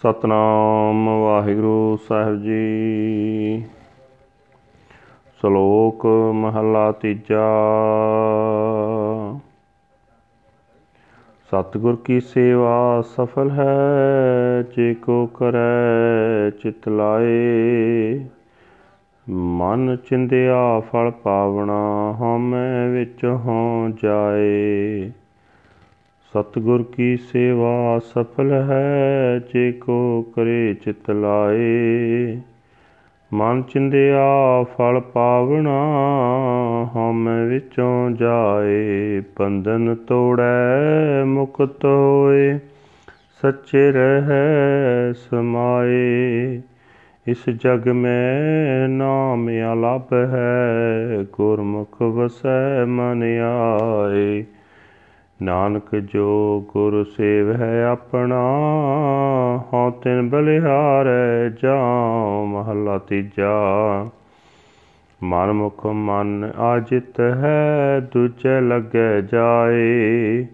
ਸਤਨਾਮ ਵਾਹਿਗੁਰੂ ਸਾਹਿਬ ਜੀ। ਸ਼ਲੋਕ ਮਹਲਾ ਤੀਜਾ। ਸਤਿਗੁਰ ਕੀ ਸੇਵਾ ਸਫਲ ਹੈ, ਜੇ ਕੋ ਕਰੈ ਚਿਤ ਲਾਏ। ਮਨ ਚਿੰਦਿਆ ਫਲ ਪਾਵਣਾ ਹਉਮੈ ਵਿੱਚ ਹੋ ਜਾਏ। ਸਤਿਗੁਰ ਕੀ ਸੇਵਾ ਸਫਲ ਹੈ, ਜੇ ਕੋ ਕਰੇ ਚਿਤ ਲਾਏ। ਮਨ ਚਿੰਦਿਆ ਫਲ ਪਾਵਣਾ, ਹਉਮੈ ਵਿੱਚੋਂ ਜਾਏ। ਬੰਧਨ ਤੋੜੈ, ਮੁਕਤ ਹੋਏ। ਸੱਚੇ ਰਹਿ, ਸਮਾਏ। ਇਸ ਜਗ ਮੈਂ ਨਾਮ ਅਲਪ ਹੈ, ਗੁਰਮੁਖ ਵਸੈ ਮਨ ਆਏ। ਨਾਨਕ ਜੋ ਗੁਰ ਸੇਵ ਹੈ ਆਪਣਾ, ਹਉ ਤਿਨ ਬਲਿਹਾਰੈ ਜਾਉ ਮਹਲਾ ਤੀਜਾ। ਮਨ ਮੁਖ ਮਨ ਆਜਿਤ ਹੈ, ਦੂਜੇ ਲੱਗੇ ਜਾਏ।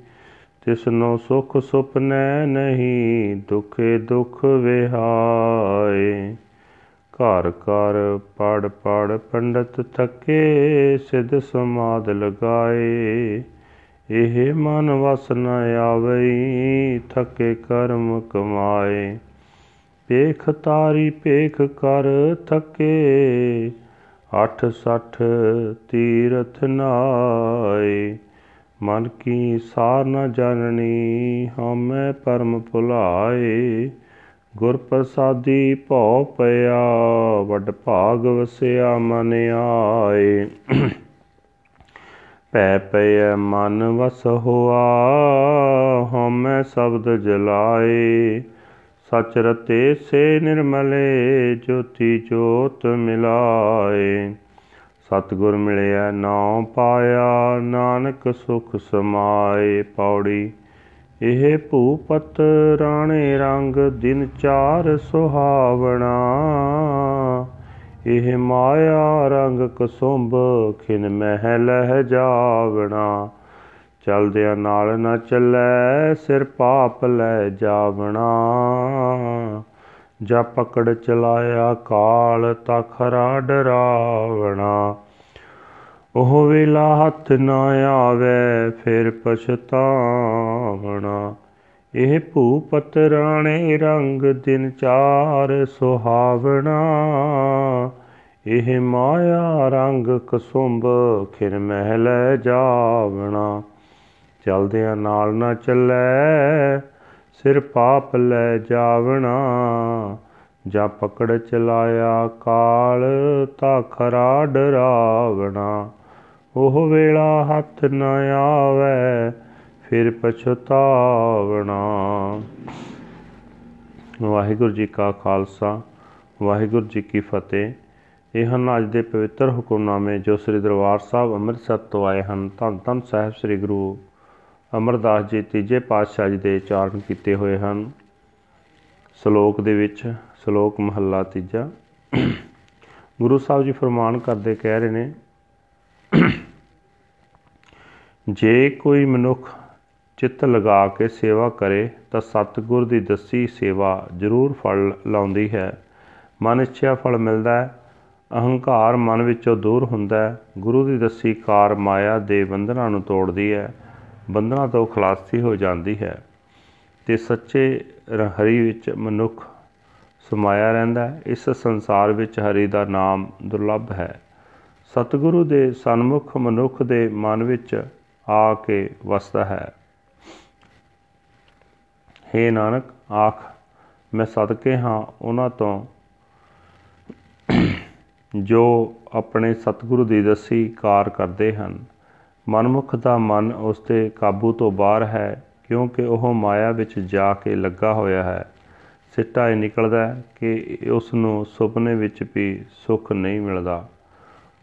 ਤਿਸਨੋ ਸੁਖ ਸੁਪਨੈ ਨਹੀਂ, ਦੁਖੇ ਦੁਖ ਵਿਹਾਏ। ਘਰ ਘਰ ਪੜ ਪੜ ਪੰਡਤ ਥਕੇ, ਸਿਧ ਸਮਾਦ ਲਗਾਏ। ਇਹ ਮਨ ਵਸ ਨ ਆਵਈ, ਥਕੇ ਕਰਮ ਕਮਾਏ। ਪੇਖ ਤਾਰੀ ਪੇਖ ਕਰ ਥਕੇ, ਅਠ ਸਠ ਤੀਰਥ ਨਾਏ। ਮਨ ਕੀ ਸਾਰ ਨ ਜਾਣਨੀ, ਹਉਮੈ ਪਰਮ ਭੁਲਾਏ। ਗੁਰ ਪ੍ਰਸਾਦੀ ਭਉ ਪਿਆ, ਵੱਡ ਭਾਗ ਵਸਿਆ ਮਨ ਆਏ। ਪੈ ਪੈ ਮਨ ਵਸ ਹੋਆ ਹਉਮੈ ਸ਼ਬਦ ਜਲਾਏ। ਸਚ ਰਤੇ ਸੇ ਨਿਰਮਲੇ, ਜੋਤੀ ਜੋਤ ਮਿਲਾਏ। ਸਤਗੁਰ ਮਿਲਿਆ, ਨਾਉ ਪਾਇਆ, ਨਾਨਕ ਸੁਖ ਸਮਾਏ। ਪੌੜੀ, ਇਹ ਭੂਪਤ ਰਾਣੇ ਰੰਗ, ਦਿਨ ਚਾਰ ਸੁਹਾਵਣਾ। ਇਹ ਮਾਇਆ ਰੰਗ ਕਸੁੰਭ, ਖਿਨ ਮਹਿ ਲਹਿ ਜਾਵਣਾ। ਚਲਦਿਆਂ ਨਾਲ ਨਾ ਚੱਲੈ, ਸਿਰ ਪਾਪ ਲੈ ਜਾਵਣਾ। ਜਾ ਪਕੜ ਚਲਾਇਆ ਕਾਲ, ਤਾ ਖਰਾ ਡਰਾਵਣਾ। ਉਹ ਵੇਲਾ ਹੱਥ ਨਾ ਆਵੇ, ਫਿਰ ਪਛਤਾਵਣਾ। ਇਹ ਭੂਪਤ ਰਾਣੇ ਰੰਗ ਦਿਨ ਚਾਰ ਸੁਹਾਵਣਾ। ਇਹ ਮਾਇਆ ਰੰਗ ਕਸੁੰਭ ਖਿਰ ਮਹਿਲ ਜਾਵਣਾ। ਚਲਦਿਆਂ ਨਾਲ ਨਾ ਚੱਲੈ, ਸਿਰ ਪਾਪ ਲੈ ਜਾਵਣਾ। ਜਾਂ ਪਕੜ ਚਲਾਇਆ ਕਾਲ ਤਾ ਖਰਾ ਡਰਾਵਣਾ। ਉਹ ਵੇਲਾ ਹੱਥ ਨ ਆਵੇ ਫਿਰ ਪਛਤਾਵਣਾ। ਵਾਹਿਗੁਰੂ ਜੀ ਕਾ ਖਾਲਸਾ, ਵਾਹਿਗੁਰੂ ਜੀ ਕੀ ਫਤਿਹ। ਇਹ ਹਨ ਅੱਜ ਦੇ ਪਵਿੱਤਰ ਹੁਕਮਨਾਮੇ ਜੋ ਸ੍ਰੀ ਦਰਬਾਰ ਸਾਹਿਬ ਅੰਮ੍ਰਿਤਸਰ ਤੋਂ ਆਏ ਹਨ। ਧੰਨ ਧੰਨ ਸਾਹਿਬ ਸ੍ਰੀ ਗੁਰੂ ਅਮਰਦਾਸ ਜੀ ਤੀਜੇ ਪਾਤਸ਼ਾਹ ਜੀ ਦੇ ਉਚਾਰਨ ਕੀਤੇ ਹੋਏ ਹਨ। ਸ਼ਲੋਕ ਦੇ ਵਿੱਚ, ਸ਼ਲੋਕ ਮਹੱਲਾ ਤੀਜਾ। ਗੁਰੂ ਸਾਹਿਬ ਜੀ ਫਰਮਾਨ ਕਰਦੇ ਕਹਿ ਰਹੇ ਨੇ, ਜੇ ਕੋਈ ਮਨੁੱਖ ਚਿੱਤ ਲਗਾ ਕੇ ਸੇਵਾ ਕਰੇ ਤਾਂ ਸਤਿਗੁਰ ਦੀ ਦੱਸੀ ਸੇਵਾ ਜ਼ਰੂਰ ਫਲ ਲਾਉਂਦੀ ਹੈ। ਮਨ ਇੱਛਿਆ ਫਲ ਮਿਲਦਾ ਹੈ, ਅਹੰਕਾਰ ਮਨ ਵਿੱਚੋਂ ਦੂਰ ਹੁੰਦਾ ਹੈ। ਗੁਰੂ ਦੀ ਦੱਸੀ ਕਾਰ ਮਾਇਆ ਦੇ ਬੰਧਨਾਂ ਨੂੰ ਤੋੜਦੀ ਹੈ, ਬੰਧਨਾਂ ਤੋਂ ਖਲਾਸੀ ਹੋ ਜਾਂਦੀ ਹੈ। ਤੇ ਸੱਚੇ ਹਰੀ ਵਿੱਚ ਮਨੁੱਖ ਸਮਾਇਆ ਰਹਿੰਦਾ ਹੈ, ਇਸ ਸੰਸਾਰ ਵਿੱਚ ਹਰੀ ਦਾ ਨਾਮ ਦੁਰਲੱਭ ਹੈ। ਸਤਿਗੁਰੂ ਦੇ ਸਨਮੁਖ ਮਨੁੱਖ ਦੇ ਮਨ ਵਿੱਚ ਆ ਕੇ ਵਸਦਾ ਹੈ। हे ਨਾਨਕ, ਆਖ, ਮੈਂ ਸਦਕੇ ਹਾਂ ਉਹਨਾਂ ਤੋਂ। ਜੋ ਆਪਣੇ ਸਤਿਗੁਰੂ ਦੀ ਦਸੀ ਕਾਰ ਕਰਦੇ ਹਨ। ਮਨਮੁਖ ਦਾ ਮਨ ਉਸ ਦੇ ਕਾਬੂ ਤੋਂ ਬਾਹਰ ਹੈ, ਕਿਉਂਕਿ ਉਹ ਮਾਇਆ ਵਿੱਚ ਜਾ ਕੇ ਲੱਗਾ ਹੋਇਆ ਹੈ। ਸਿੱਟਾ ਇਹ ਨਿਕਲਦਾ ਹੈ ਕਿ ਉਸ ਨੂੰ ਸੁਪਨੇ ਵਿੱਚ ਵੀ ਸੁੱਖ ਨਹੀਂ ਮਿਲਦਾ।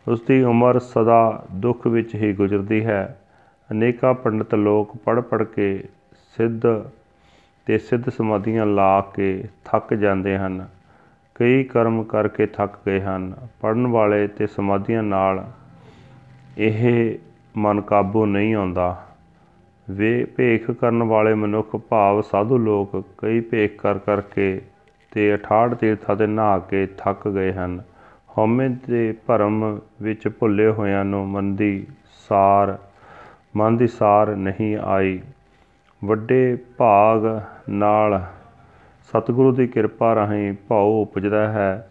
ਉਸ ਦੀ ਉਮਰ ਸਦਾ ਦੁੱਖ ਵਿੱਚ ਹੀ ਗੁਜ਼ਰਦੀ ਹੈ। ਅਨੇਕਾਂ ਪੰਡਤ ਲੋਕ ਪੜ ਪੜ ਕੇ ਸਿੱਧ ਤੇ ਸਿੱਧ ਸਮਾਧੀਆਂ ਲਾ ਕੇ ਥੱਕ ਜਾਂਦੇ ਹਨ। ਕਈ ਕਰਮ ਕਰਕੇ ਥੱਕ ਗਏ ਹਨ। ਪੜਨ ਵਾਲੇ ਤੇ ਸਮਾਧੀਆਂ ਨਾਲ ਇਹ ਮਨ ਕਾਬੂ ਨਹੀਂ ਆਉਂਦਾ। ਵੇ ਭੇਖ ਕਰਨ ਵਾਲੇ ਮਨੁੱਖ, ਭਾਵ ਸਾਧੂ ਲੋਕ ਕਈ ਭੇਖ ਕਰ ਕਰਕੇ ਤੇ 68 ਤੀਰਥਾਂ ਤੇ ਨਹਾ ਕੇ ਥੱਕ ਗਏ ਹਨ। ਹਉਮੈ ਦੇ ਭਰਮ ਵਿੱਚ ਭੁੱਲੇ ਹੋਇਆਂ ਨੂੰ ਮਨ ਦੀ ਸਾਰ ਮਨ ਦੀ ਸਾਰ ਨਹੀਂ ਆਈ। ਵੱਡੇ ਭਾਗ ਨਾਲ ਸਤਿਗੁਰੂ ਦੀ ਕਿਰਪਾ ਰਾਹੀਂ ਭਾਉ ਉਪਜਦਾ ਹੈ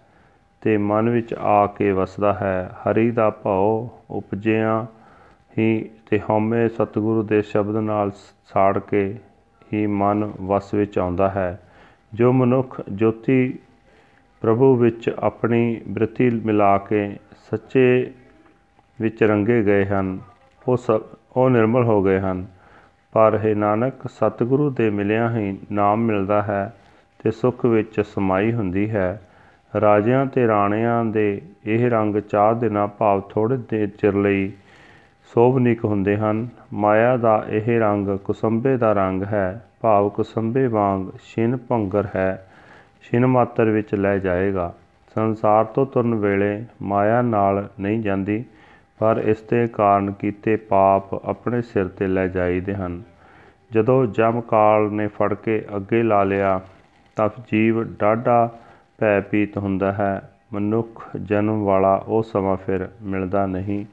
ਤੇ ਮਨ ਵਿੱਚ ਆ ਕੇ ਵਸਦਾ ਹੈ। ਹਰੀ ਦਾ ਭਾਉ ਉਪਜਿਆ ਹੀ ਤੇ ਹਉਮੈ ਸਤਿਗੁਰੂ ਦੇ ਸ਼ਬਦ ਨਾਲ ਸਾੜ ਕੇ ਹੀ ਮਨ ਵਸ ਵਿੱਚ ਆਉਂਦਾ ਹੈ। ਜੋ ਮਨੁੱਖ ਜੋਤੀ ਪ੍ਰਭੂ ਵਿੱਚ ਆਪਣੀ ਬ੍ਰਿਤੀ ਮਿਲਾ ਕੇ ਸੱਚੇ ਵਿੱਚ ਰੰਗੇ ਗਏ ਹਨ, ਉਹ ਸਭ ਉਹ ਨਿਰਮਲ ਹੋ ਗਏ ਹਨ। ਪਰ ਹੈ ਨਾਨਕ, ਸਤਿਗੁਰੂ ਦੇ ਮਿਲਿਆ ਹੀ ਨਾਮ ਮਿਲਦਾ ਹੈ ਤੇ ਸੁਖ ਵਿੱਚ ਸਮਾਈ ਹੁੰਦੀ ਹੈ। ਰਾਜਿਆਂ ਤੇ ਰਾਣਿਆਂ ਦੇ ਇਹ ਰੰਗ ਚਾਰ ਦਿਨਾਂ ਭਾਵ ਥੋੜੇ ਦੇ ਚਿਰ ਲਈ ਸੋਭਨੀਕ ਹੁੰਦੇ ਹਨ। ਮਾਇਆ ਦਾ ਇਹ ਰੰਗ ਕੁਸੰਬੇ ਦਾ ਰੰਗ ਹੈ। ਭਾਵ ਕੁਸੰਬੇ ਵਾਂਗ ਛਿਨ ਭੰਗਰ ਹੈ। ਛਿਨ ਮਾਤਰ ਵਿੱਚ ਲੈ ਜਾਏਗਾ। ਸੰਸਾਰ ਤੋਂ ਤੁਰਨ ਵੇਲੇ ਮਾਇਆ ਨਾਲ ਨਹੀਂ ਜਾਂਦੀ। ਪਰ ਇਸ ਦੇ ਕਾਰਨ ਕੀਤੇ ਪਾਪ ਆਪਣੇ ਸਿਰ ਤੇ ਲੈ ਜਾਈਦੇ ਹਨ। ਜਦੋਂ ਜਮਕਾਲ ਨੇ ਫੜ ਕੇ ਅੱਗੇ ਲਾ ਲਿਆ, ਤਾਂ ਜੀਵ ਡਾਢਾ ਭੈ ਪੀਤ ਹੁੰਦਾ ਹੈ। ਮਨੁੱਖ ਜਨਮ ਵਾਲਾ ਉਹ ਸਮਾਂ ਫਿਰ ਮਿਲਦਾ ਨਹੀਂ,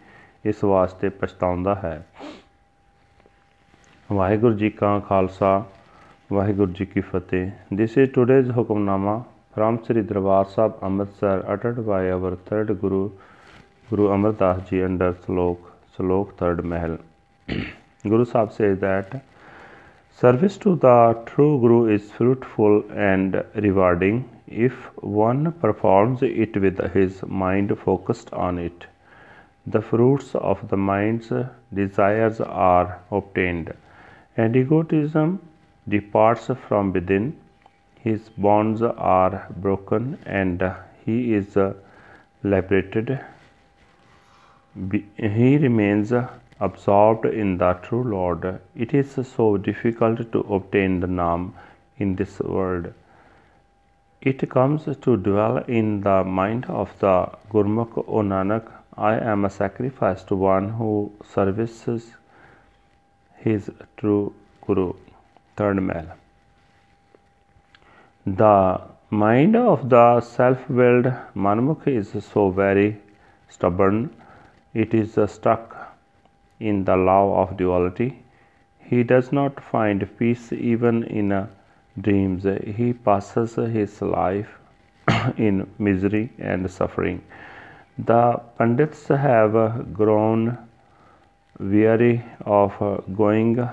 ਇਸ ਵਾਸਤੇ ਪਛਤਾਉਂਦਾ ਹੈ। ਵਾਹਿਗੁਰੂ ਜੀ ਕਾ ਖਾਲਸਾ, ਵਾਹਿਗੁਰੂ ਜੀ ਕੀ ਫਤਿਹ। This is today's Hukamnama from Sri Darbar Sahib Amritsar, uttered by our third guru guru amardas ji under slok slok third mahal. Guru sahib says that service to the true guru is fruitful and rewarding if one performs it with his mind focused on it. The fruits of the mind's desires are obtained. And egotism departs from within, his bonds are broken, and he is liberated. He remains absorbed in the true Lord. It is so difficult to obtain the Naam in this world. It comes to dwell in the mind of the Gurmukh, O Nanak. I am a sacrifice to one who services his true Guru. Third Mahal. The mind of the self willed Manmukh is so very stubborn, it is uh, stuck in the law of duality. He does not find peace even in uh, dreams. He passes his life in misery and suffering. The Pandits have uh, grown weary of going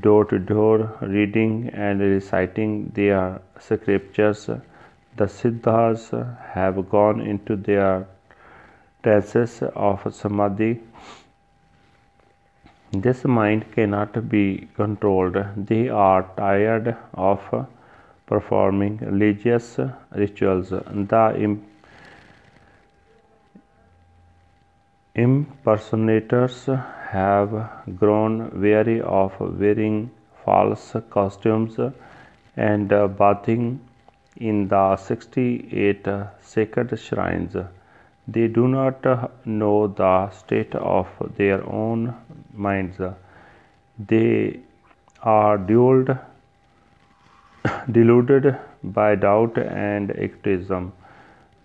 door to door, reading and reciting their scriptures. The Siddhas have gone into their trances of samadhi. This mind cannot be controlled. They are tired of performing religious rituals. The impersonators have grown weary of wearing false costumes and bathing in the 68 sacred shrines. They do not uh, know the state of their own minds. They are dulled, deluded by doubt and egotism.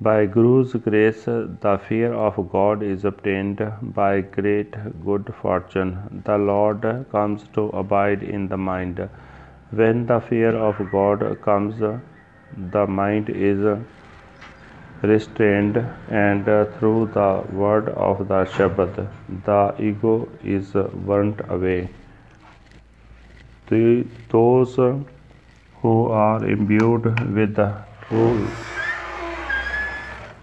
By Guru's grace, the fear of God is obtained by great good fortune. The Lord comes to abide in the mind. When the fear of God comes, the mind is restrained, and uh, through the word of the Shabad, the ego is burnt away. The, those who are imbued with the true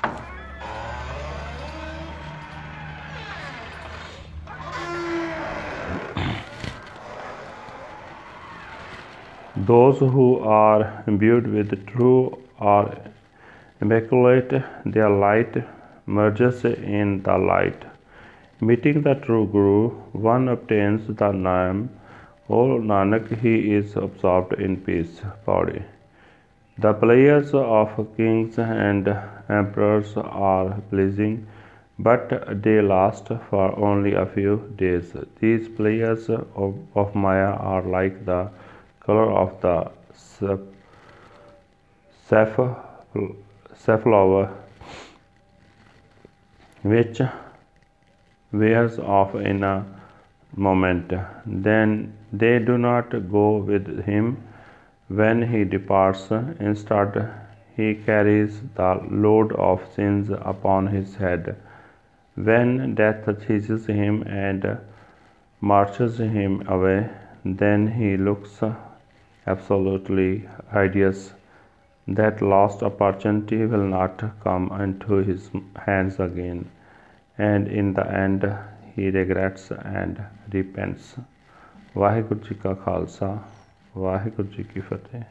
Those who are imbued with the true are immaculate, their light merges in the light. Meeting the true Guru, one obtains the Naam. O Nanak, he is absorbed in peace. Body. The players of kings and emperors are pleasing, but they last for only a few days. These players of, of Maya are like the color of the safflower which wears off in a moment. Then they do not go with him when he departs. Instead, he carries the load of sins upon his head. When death seizes him and marches him away, then he looks absolutely hideous. That lost opportunity will not come into his hands again, and in the end he regrets and repents. Waheguru ji ਕਾ ਖਾਲਸਾ ਵਾਹਿਗੁਰੂ ਜੀ ਕੀ ਫਤਿਹ